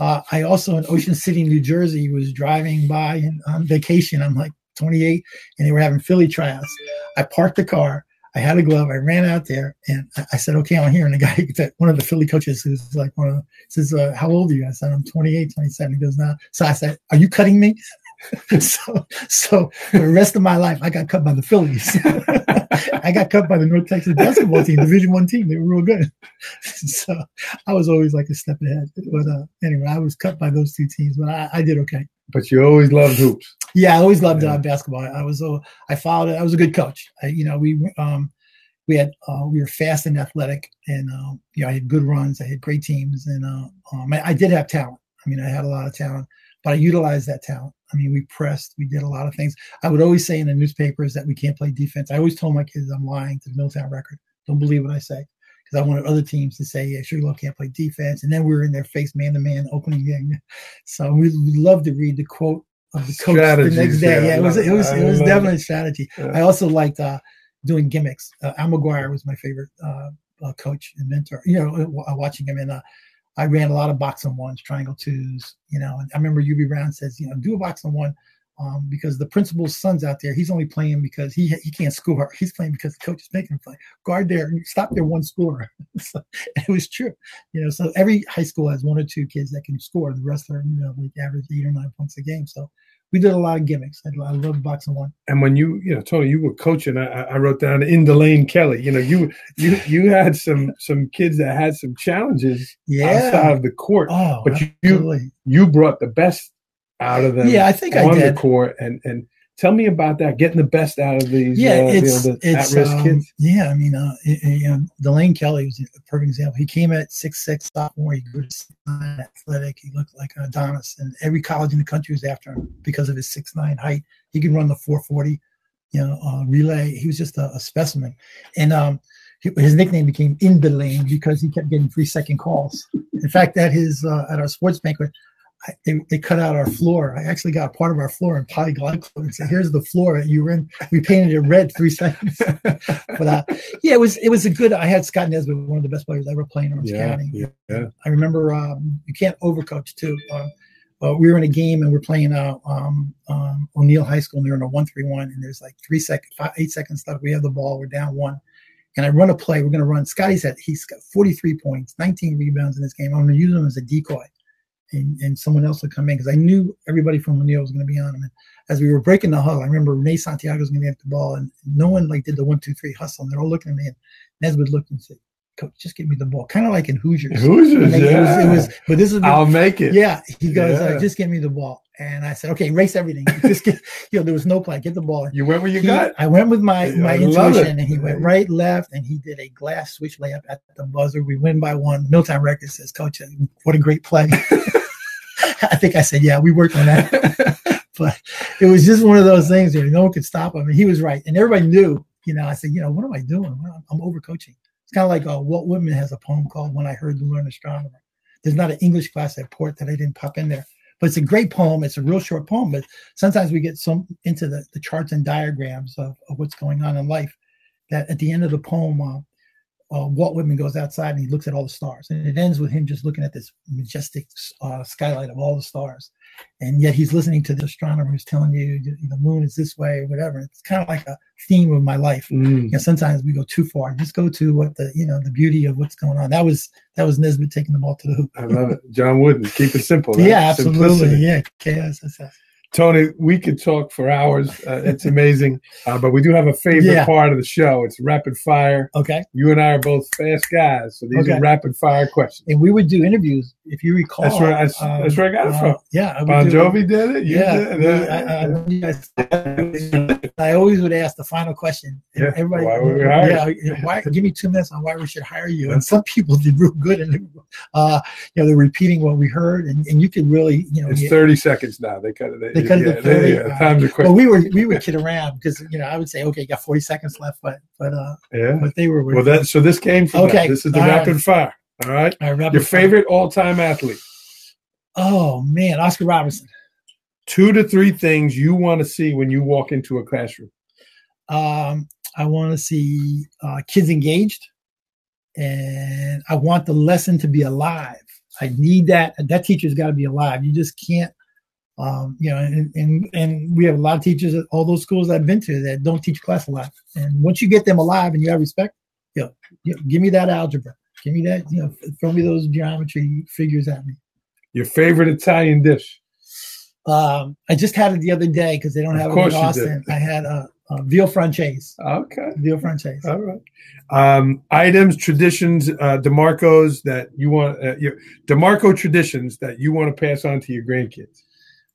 Uh, I also in Ocean City, New Jersey, was driving by on vacation. I'm like 28, and they were having Philly tryouts. I parked the car. I had a glove. I ran out there, and I, I said, "Okay, I'm here." And the guy, that one of the Philly coaches, who's like one of, the, says, uh, "How old are you?" I said, "I'm 28, 27." He goes, "Now." So I said, "Are you cutting me?" so, so for the rest of my life, I got cut by the Phillies. I got cut by the North Texas basketball team, Division One team. They were real good. so I was always like a step ahead. But uh, anyway, I was cut by those two teams, but I, I did okay. But you always loved hoops. Yeah, I always loved Yeah. uh, basketball. I was uh, I followed it. I was a good coach. I, you know, we um we had uh, we were fast and athletic, and uh, you know I had good runs. I had great teams, and uh, um, I, I did have talent. I mean, I had a lot of talent, but I utilized that talent. I mean, we pressed, we did a lot of things. I would always say in the newspapers that we can't play defense. I always told my kids I'm lying to the Middletown record. Don't believe what I say. Because I wanted other teams to say, yeah, Sugarloaf can't play defense. And then we were in their face man to man opening game. So we love to read the quote of the coach the next day. yeah, Yeah, it was it was it. was definitely it. strategy. Yeah. I also liked uh, doing gimmicks. Uh, Al McGuire was my favorite uh, uh, coach and mentor. You know, uh, watching him in. I ran a lot of box and ones, triangle twos. You know, and I remember Hubie Brown says, you know, do a box and one um, because the principal's son's out there. He's only playing because he he can't score. He's playing because the coach is making him play. Guard there, and stop their one scorer. so, it was true. You know, so every high school has one or two kids that can score. The rest are you know like average eight or nine points a game. So we did a lot of gimmicks. I, I love boxing one. And when you, you know, Tony, you were coaching. I, I I wrote down in Delane Kelly. You know, you you you had some some kids that had some challenges outside Yeah. of the court, Oh, but you absolutely. you brought the best out of them. Yeah, I think I on did. the court. And and tell me about that, getting the best out of these. Yeah, uh, you know, the it's at-risk um, kids. yeah. I mean, uh, it- it, you know, Delane Kelly was a perfect example. He came at six six sophomore. He grew to 6'9", athletic. He looked like an Adonis, and every college in the country was after him because of his six nine height. He could run the four forty, you know, uh, relay. He was just a, a specimen, and um, his nickname became In Delane because he kept getting three second calls. In fact, at his uh, at our sports banquet. I, they, they cut out our floor. I actually got part of our floor in polyglycol and said, "Here's the floor that you were in." We painted it red three seconds. but uh, yeah, it was it was a good. I had Scott Nesbitt, one of the best players I ever played in Orange Yeah, County. yeah. I remember um, you can't overcoach too. Um, uh, we were in a game and we're playing uh, um, um, O'Neill High School. And they're in a one-three-one, and there's like three seconds, five, eight seconds left. We have the ball. We're down one, and I run a play. We're going to run. Scotty's at he's got 43 points, 19 rebounds in this game. I'm going to use him as a decoy, and, and someone else would come in because I knew everybody from O'Neill was going to be on him. And as we were breaking the huddle, I remember Renee Santiago was going to get the ball, and no one like did the one, two, three hustle. And they're all looking at me, and Nesbitt looked and said, "Coach, just give me the ball." Kind of like in Hoosiers. Hoosiers, And they- it, was, it was, but this is I'll make it. yeah. He goes, Yeah. uh, just give me the ball, and I said, okay, erase everything. Just get, you know, there was no play. Get the ball. You went where you He- got. I went with my my I intuition, and he went right, left, and he did a glass switch layup at the buzzer. We win by one. Middletown Records says, "Coach, what a great play." I think I said, "Yeah, we worked on that." but it was just one of those things where no one could stop him, and he was right, and everybody knew. You know, I said, "You know, what am I doing? I'm overcoaching." It's kind of like uh, Walt Whitman has a poem called "When I Heard the Learn'd Astronomer." There's not an English class at Port that I didn't pop in there, but it's a great poem. It's a real short poem, but sometimes we get so into the, the charts and diagrams of, of what's going on in life that at the end of the poem, uh, uh, Walt Whitman goes outside and he looks at all the stars, and it ends with him just looking at this majestic uh, skylight of all the stars, and yet he's listening to the astronomer who's telling you the moon is this way or whatever. It's kind of like a theme of my life. Mm. You know, sometimes we go too far. Just go to what the you know the beauty of what's going on. That was that was Nesbitt taking the ball to the hoop. I love it. John Wooden. Keep it simple. right? yeah, absolutely. Simplicity. Yeah, chaos. Tony, we could talk for hours. Uh, it's amazing. Uh, but we do have a favorite Yeah. part of the show. It's rapid fire. Okay. You and I are both fast guys, so these Okay. are rapid fire questions. And we would do interviews, if you recall. That's where I- that's where I got it from. Yeah. I Bon do- Jovi did it. You Yeah, did it. I, I, when you guys- I always would ask the final question. Yeah, everybody, why would we hire yeah, why, give me two minutes on why we should hire you. And some people did real good, and uh, you know they're repeating what we heard, and, and you could really, you know, it's 30 seconds now. They cut it. They cut it yeah, to 30? yeah, time to quit. well, we were we would kid around because you know I would say, okay, you got forty seconds left, but but uh, yeah. but they were Well, that so this came from Okay. that. This is the All right. rapid fire. All right. I rapid Your favorite all-time athlete. Oh man, Oscar Robertson. Two to three things you want to see when you walk into a classroom. Um, I want to see uh, kids engaged, and I want the lesson to be alive. I need that. That teacher's got to be alive. You just can't, um, you know. And, and and we have a lot of teachers at all those schools I've been to that don't teach class alive. And once you get them alive and you have respect, you know, you know, give me that algebra. Give me that. You know, throw me those geometry figures at me. Your favorite Italian dish. Um, I just had it the other day because they don't have it in Austin. I had a, a veal francese. Okay. Veal francese. All right. Um, items, traditions, uh, DeMarco's that you want, uh, your Demarco traditions that you want to pass on to your grandkids.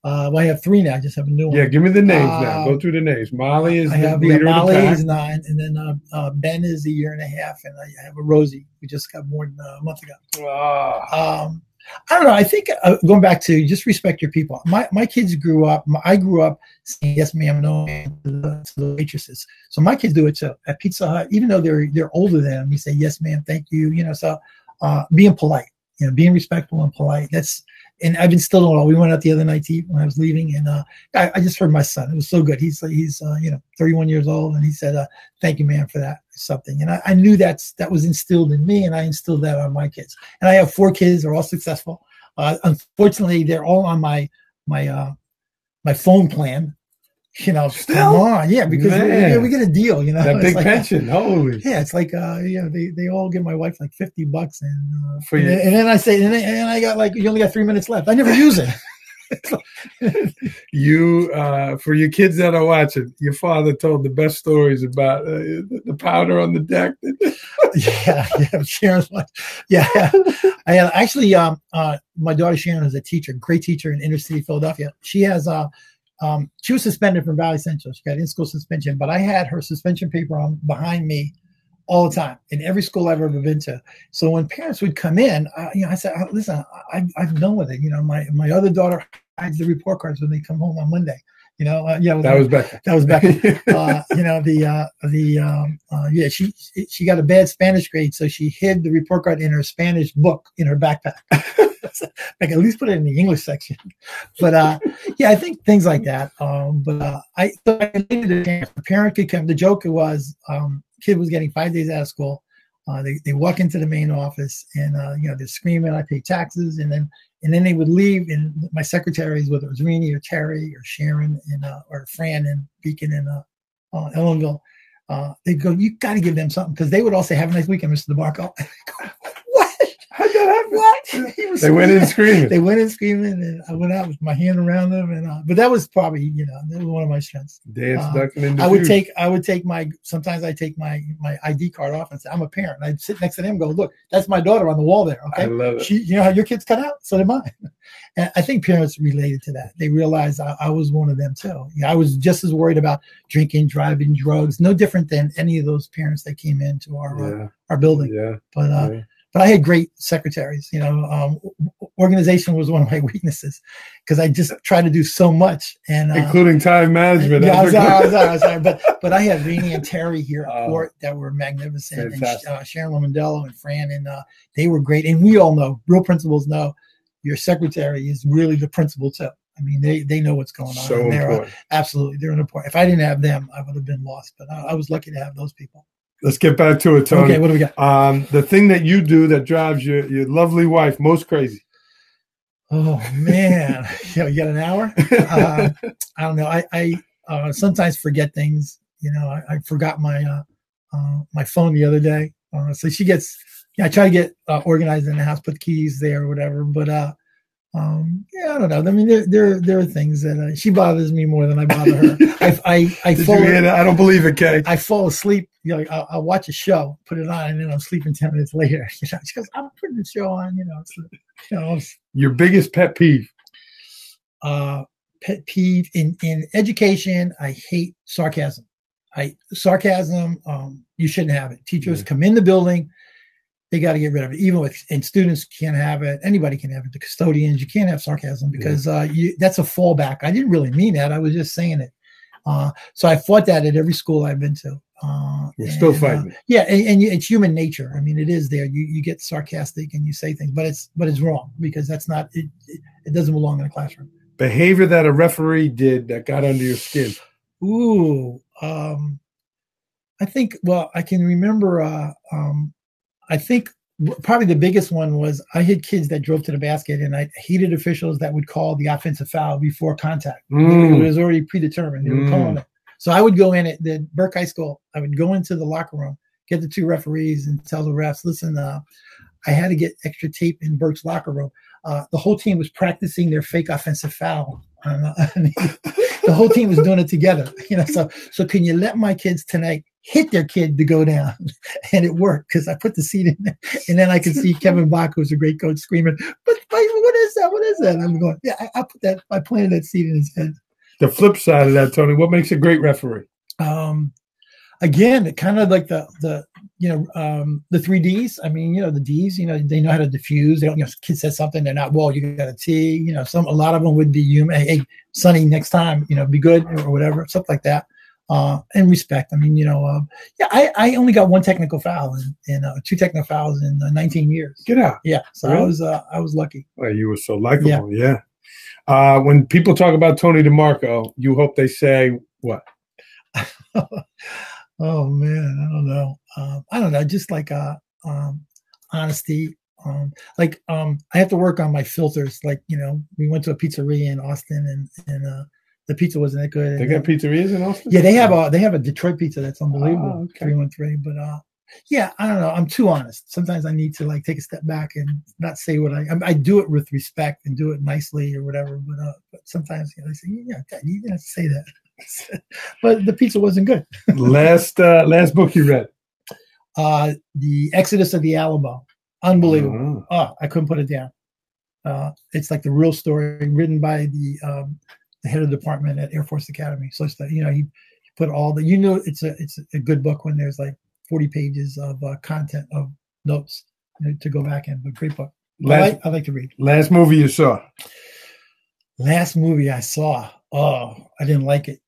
Uh, well, I have three now. I just have a new one. Yeah, give me the names now. Um, Go through the names. Molly is I the have yeah, leader of Molly is nine, and then uh, uh, Ben is a year and a half, and I have a Rosie We just got born uh, a month ago. Ah, Um, I don't know. I think uh, going back to just respect your people. My my kids grew up. My, I grew up saying yes, ma'am, no, ma'am to the, waitresses. So my kids do it too. At Pizza Hut, even though they're they're older than them, you say yes, ma'am, thank you. You know, so uh, being polite, you know, being respectful and polite. That's and I've instilled it all. We went out the other night to eat when I was leaving, and uh, I, I just heard my son. It was so good. He's he's uh, you know 31 years old, and he said, uh, "Thank you, man, for that." Something, and I, I knew that's that was instilled in me, and I instilled that on my kids. And I have four kids; they're all successful. Uh, unfortunately, they're all on my my uh, my phone plan. You know, Still? on, yeah, because we, we get a deal. You know, that It's big like- pension. Holy. yeah, it's like uh, you know, they, they all give my wife like fifty bucks, and uh, For and, you. then, and then I say, and, then, and I got like you only got three minutes left. I never use it. You, uh, for your kids that are watching, your father told the best stories about uh, the powder on the deck. yeah, yeah, Sharon's like, yeah. I actually, um, uh, my daughter Sharon is a teacher, great teacher in inner city Philadelphia. She has, uh, um, she was suspended from Valley Central. She got in school suspension, but I had her suspension paper on behind me all the time in every school I've ever been to. So when parents would come in, I, you know, I said, "Oh, "Listen, I, I've done with it." You know, my my other daughter hides the report cards when they come home on Monday. You know, uh, yeah, That was Becca. that was back uh, you know the uh, the um, uh, yeah she she got a bad Spanish grade, so she hid the report card in her Spanish book in her backpack. like at least put it in the English section. But uh, yeah, I think things like that. Um, but uh, I, so I needed a chance. The parent could come. The joke was um, kid was getting five days out of school. Uh, they they walk into the main office and uh, you know they're screaming, "I pay taxes," and then and then they would leave. And my secretaries, whether it was Renee or Terry or Sharon and uh, or Fran and Beacon and uh, uh, Ellenville, uh, they go, "You got to give them something," because they would all say, "Have a nice weekend, Mr. DeMarco." what? How'd that happen? What? He was They went in screaming. They went in screaming, and I went out with my hand around them, and uh, but that was probably you know that was one of my strengths. Dance Uh, ducking in I would food. take I would take my sometimes I take my my ID card off and say I'm a parent. And I'd sit next to them and go, look, that's my daughter on the wall there. I Okay. love it. She, you know how your kids cut out? So did mine. And I think parents related to that. They realized I, I was one of them too. Yeah, I was just as worried about drinking, driving, drugs, no different than any of those parents that came into our uh, our building. yeah, But uh, yeah. But I had great secretaries. You know, um, organization was one of my weaknesses because I just tried to do so much. And uh, including time management. yeah, I was, I was, I was, I was, but but I had Rainey and Terry here at Oh, Port that were magnificent, and fantastic. uh, Sharon Lamondello and Fran, and uh, they were great. And we all know, real principals know, your secretary is really the principal too. I mean, they they know what's going on. so they're, uh, important. absolutely, they're an important. If I didn't have them, I would have been lost. But I, I was lucky to have those people. Let's get back to it, Tony. Okay, what do we got? Um, the thing that you do that drives your, your lovely wife most crazy. Oh man, you, know, you got an hour? Uh, I don't know. I, I uh, sometimes forget things. You know, I, I forgot my uh, uh, my phone the other day. Uh, so she gets. Yeah, I try to get uh, organized in the house, put the keys there or whatever. But uh, um, yeah, I don't know. I mean, there there there are things that uh, she bothers me more than I bother her. I I, I fall you hear that? I don't believe it, Kay. I fall asleep. You know, I'll, I'll watch a show, put it on, and then I'm sleeping ten minutes later. You know, she goes, "I'm putting the show on." You know, it's, you know, Your biggest pet peeve. uh, pet peeve in in education. I hate sarcasm. I sarcasm. Um, you shouldn't have it. Teachers Yeah. come in the building. They got to get rid of it. Even with and students can't have it. Anybody can have it. The custodians, you can't have sarcasm because uh, you, that's a fallback. I didn't really mean that. I was just saying it. Uh, so I fought that at every school I've been to. Uh, We're still and, uh, fighting yeah, and, and you, it's human nature. I mean, it is there. You you get sarcastic and you say things, but it's but it's wrong because that's not it. It, it doesn't belong in a classroom. Behavior that a referee did that got under your skin. Ooh, um, I think. Well, I can remember. Uh, um, I think probably the biggest one was I had kids that drove to the basket, and I hated officials that would call the offensive foul before contact. Mm. It was already predetermined. They were Mm. calling it. So I would go in at the Burke High School. I would go into the locker room, get the two referees, and tell the refs, "Listen, uh, I had to get extra tape in Burke's locker room. Uh, the whole team was practicing their fake offensive foul. Um, the whole team was doing it together. You know, so so can you let my kids tonight hit their kid to go down? And it worked because I put the seat in there, and then I could see Kevin Bach, who's a great coach, screaming, "But, but what is that? What is that?" And I'm going, "Yeah, I, I put that. I planted that seed in his head." The flip side of that, Tony, what makes a great referee? um again kind of like the the you know um the three d's i mean you know the d's you know they know how to diffuse they don't you know kid says something they're not well you got a t you know some a lot of them would be human hey, hey sonny next time you know be good or whatever stuff like that uh and respect i mean you know um yeah i i only got one technical foul and and uh, two technical fouls in uh, 19 years Get out. yeah so i was uh i was lucky Well, you were so likable. Yeah. Uh, when people talk about Tony DeMarco, you hope they say what? oh man, I don't know. Um, I don't know. Just like uh, um, honesty. Um, like um, I have to work on my filters. Like you know, we went to a pizzeria in Austin, and and uh, the pizza wasn't that good. They got pizzerias in Austin? yeah, they have a they have a Detroit pizza that's unbelievable. Oh, okay. Three one three, but uh, yeah, I don't know. I'm too honest. Sometimes I need to like take a step back and not say what I. I, I do it with respect and do it nicely or whatever. But uh, but sometimes you know, I say, yeah, you didn't have to say that. but the pizza wasn't good. last uh, last book you read. Uh, the Exodus of the Alamo, unbelievable. Oh. Oh, I couldn't put it down. Uh, it's like the real story written by the um, the head of the department at Air Force Academy. So it's that you know he, he put all the you know it's a it's a good book when there's like 40 pages of uh, content of notes you know, to go back in. But great book. I Last, like, I like to read. last movie you saw. Last movie I saw. Oh, I didn't like it.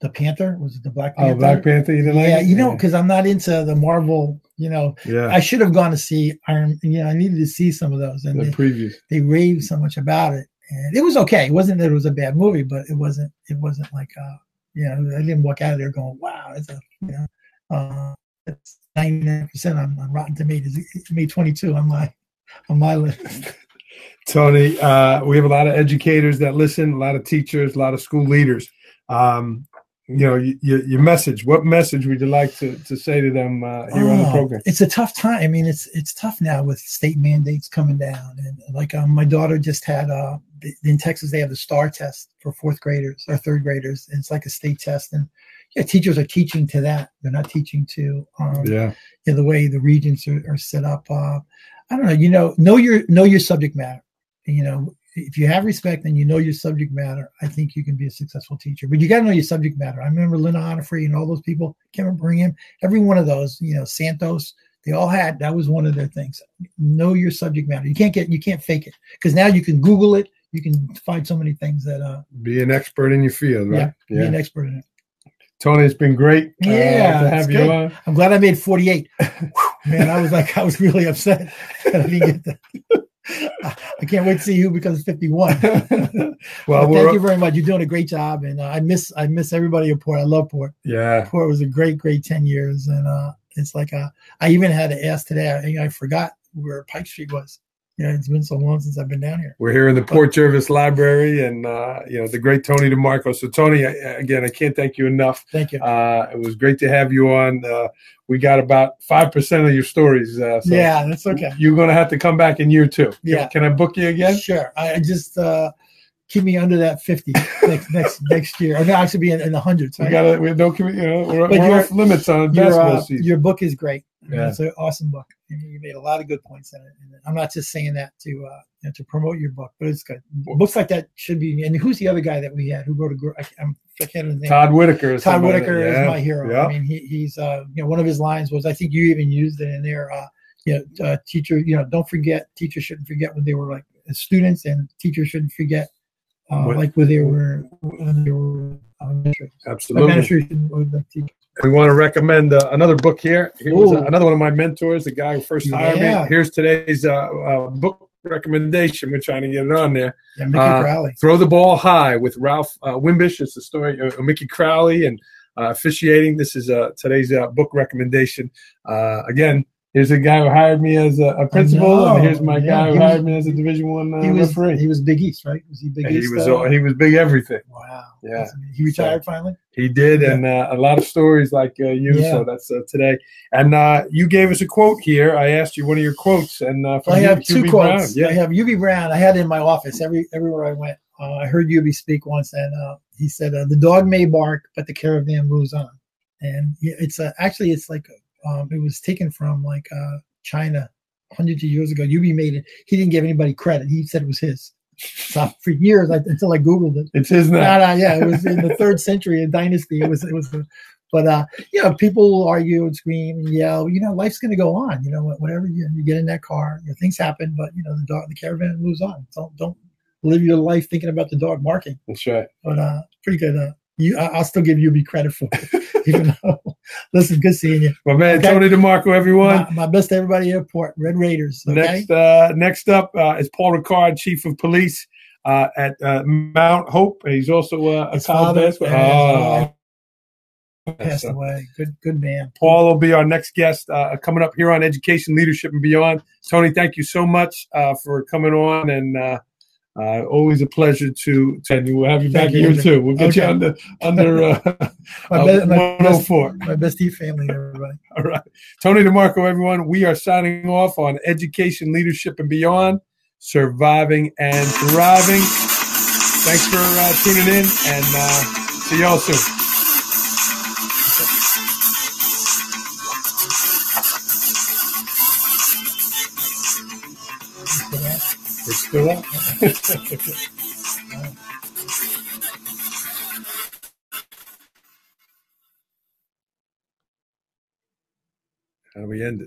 The Panther was it the Black Panther? Oh, Black Panther. You didn't like yeah, it? you know, because I'm not into the Marvel. You know, yeah, I should have gone to see Iron. You know, I needed to see some of those, and the they, previews. they raved so much about it, and it was okay. It wasn't that it was a bad movie, but it wasn't. It wasn't like, uh, you know, I didn't walk out of there going, "Wow, it's a," you know, uh, it's ninety nine percent on, Rotten Tomatoes. Made twenty two on my on my list. Tony, uh, we have a lot of educators that listen, a lot of teachers, a lot of school leaders. Um, you know, y- y- your message. What message would you like to, to say to them uh, here on the Oh, program? It's a tough time. I mean, it's it's tough now with state mandates coming down, and like um, my daughter just had uh, in Texas they have the STAAR test for fourth graders or third graders, and it's like a state test, and yeah, teachers are teaching to that. They're not teaching to um, Yeah, you know, the way the regions are, are set up. Uh, I don't know. You know, know your know your subject matter. You know, if you have respect and you know your subject matter, I think you can be a successful teacher. But you got to know your subject matter. I remember Linda Onifrey and all those people. Can't remember. Every one of those. You know, Santos. They all had that was one of their things. Know your subject matter. You can't get you can't fake it because now you can Google it. You can find so many things that uh, be an expert in your field, right? Yeah. be an expert in it. Tony, it's been great. uh, Yeah, to have you good. on. I'm glad I made 48. Man, I was like, I was really upset that I didn't get that. I can't wait to see who becomes 51. well, thank you very much. You're doing a great job, and uh, I miss I miss everybody at Port. I love Port. yeah. Port was a great, great 10 years, and uh, it's like uh, I even had to ask today. I, I forgot where Pike Street was. Yeah, it's been so long since I've been down here. We're here in the Port Jervis Library, and uh, you know the great Tony DeMarco. So Tony, I, again, I can't thank you enough. Thank you. Uh, it was great to have you on. Uh, we got about five percent of your stories. Uh, so yeah, that's okay. You're going to have to come back in year two. Yeah. Can, I book you again? Sure. I just uh, keep me under that fifty next next next year. Or no, I should be in, in the hundreds. We got to. We don't. You know, we're, we're off limits on your, uh, season. your book is great. Yeah. It's an awesome book. And you made a lot of good points in it. And I'm not just saying that to uh, you know, to promote your book, but it's good. Books like that should be. And who's the other guy that we had who wrote a? I, I'm I can't remember name. Todd Whitaker. Todd Whitaker yeah, is my hero. Yeah. I mean, he, he's uh, you know one of his lines was I think you even used it in there. Uh, you know, uh, teacher, you know, don't forget teachers shouldn't forget when they were like students, and teachers shouldn't forget uh, When- like when they were when they were uh. Absolutely. Administration was the teacher. We want to recommend uh, another book here. Here was Ooh. another one of my mentors, the guy who first hired Yeah. me. Here's today's uh, uh, book recommendation. We're trying to get it on there. Yeah, Mickey Uh, Crowley. Throw the Ball High with Ralph uh, Wimbish. It's the story of Mickey Crowley and uh, officiating. This is uh, today's uh, book recommendation. Uh, again, here's a guy who hired me as a, a principal, and here's my Yeah, guy who was- hired me as a Division One uh, He was referee. he was Big East, right? Was he Big And he East? was uh, he was big everything. wow. Yeah. He retired finally. He did, Yeah. and uh, a lot of stories like uh, you. Yeah. So that's uh, today. And uh, you gave us a quote here. I asked you one of your quotes, and uh, I have two Hubie quotes. Brown. I have Hubie Brown. I had it in my office every everywhere I went. Uh, I heard Hubie speak once, and uh, he said, uh, "The dog may bark, but the caravan moves on." And it's uh, actually it's like um, it was taken from like uh, China hundreds of years ago. Hubie made it. He didn't give anybody credit. He said it was his. So for years, I, until I googled it, it's his no, name. no, yeah, it was in the third century a dynasty. It was, it was, but uh, you know, people argue and scream and yell. You know, life's going to go on. You know, whatever you, you get in that car, you know, things happen, but you know, the dog, the caravan moves on. Don't don't live your life thinking about the dog marking. That's right. But uh, pretty good. Uh, you, I- I'll still give you be credit for it, even though. Listen, good seeing you. My man Okay. Tony DeMarco, everyone. My, my best to everybody at Port Red Raiders. Okay, Next, uh, next up uh, is Paul Ricard, Chief of Police uh, at uh, Mount Hope. He's also uh, a His college basketball. Oh, passed so- away. Good good man. Paul will be our next guest uh, coming up here on Education, Leadership, and Beyond. Tony, thank you so much uh, for coming on, and uh, uh, always a pleasure to. to and we'll have you back you, here too. We'll get you under under uh, My, uh, my best 104. my best Eve family, everybody. All right. Tony DeMarco, everyone. We are signing off on Education, Leadership, and Beyond, Surviving and Thriving. Thanks for uh, tuning in, and uh, see y'all soon. Still. How do we end it?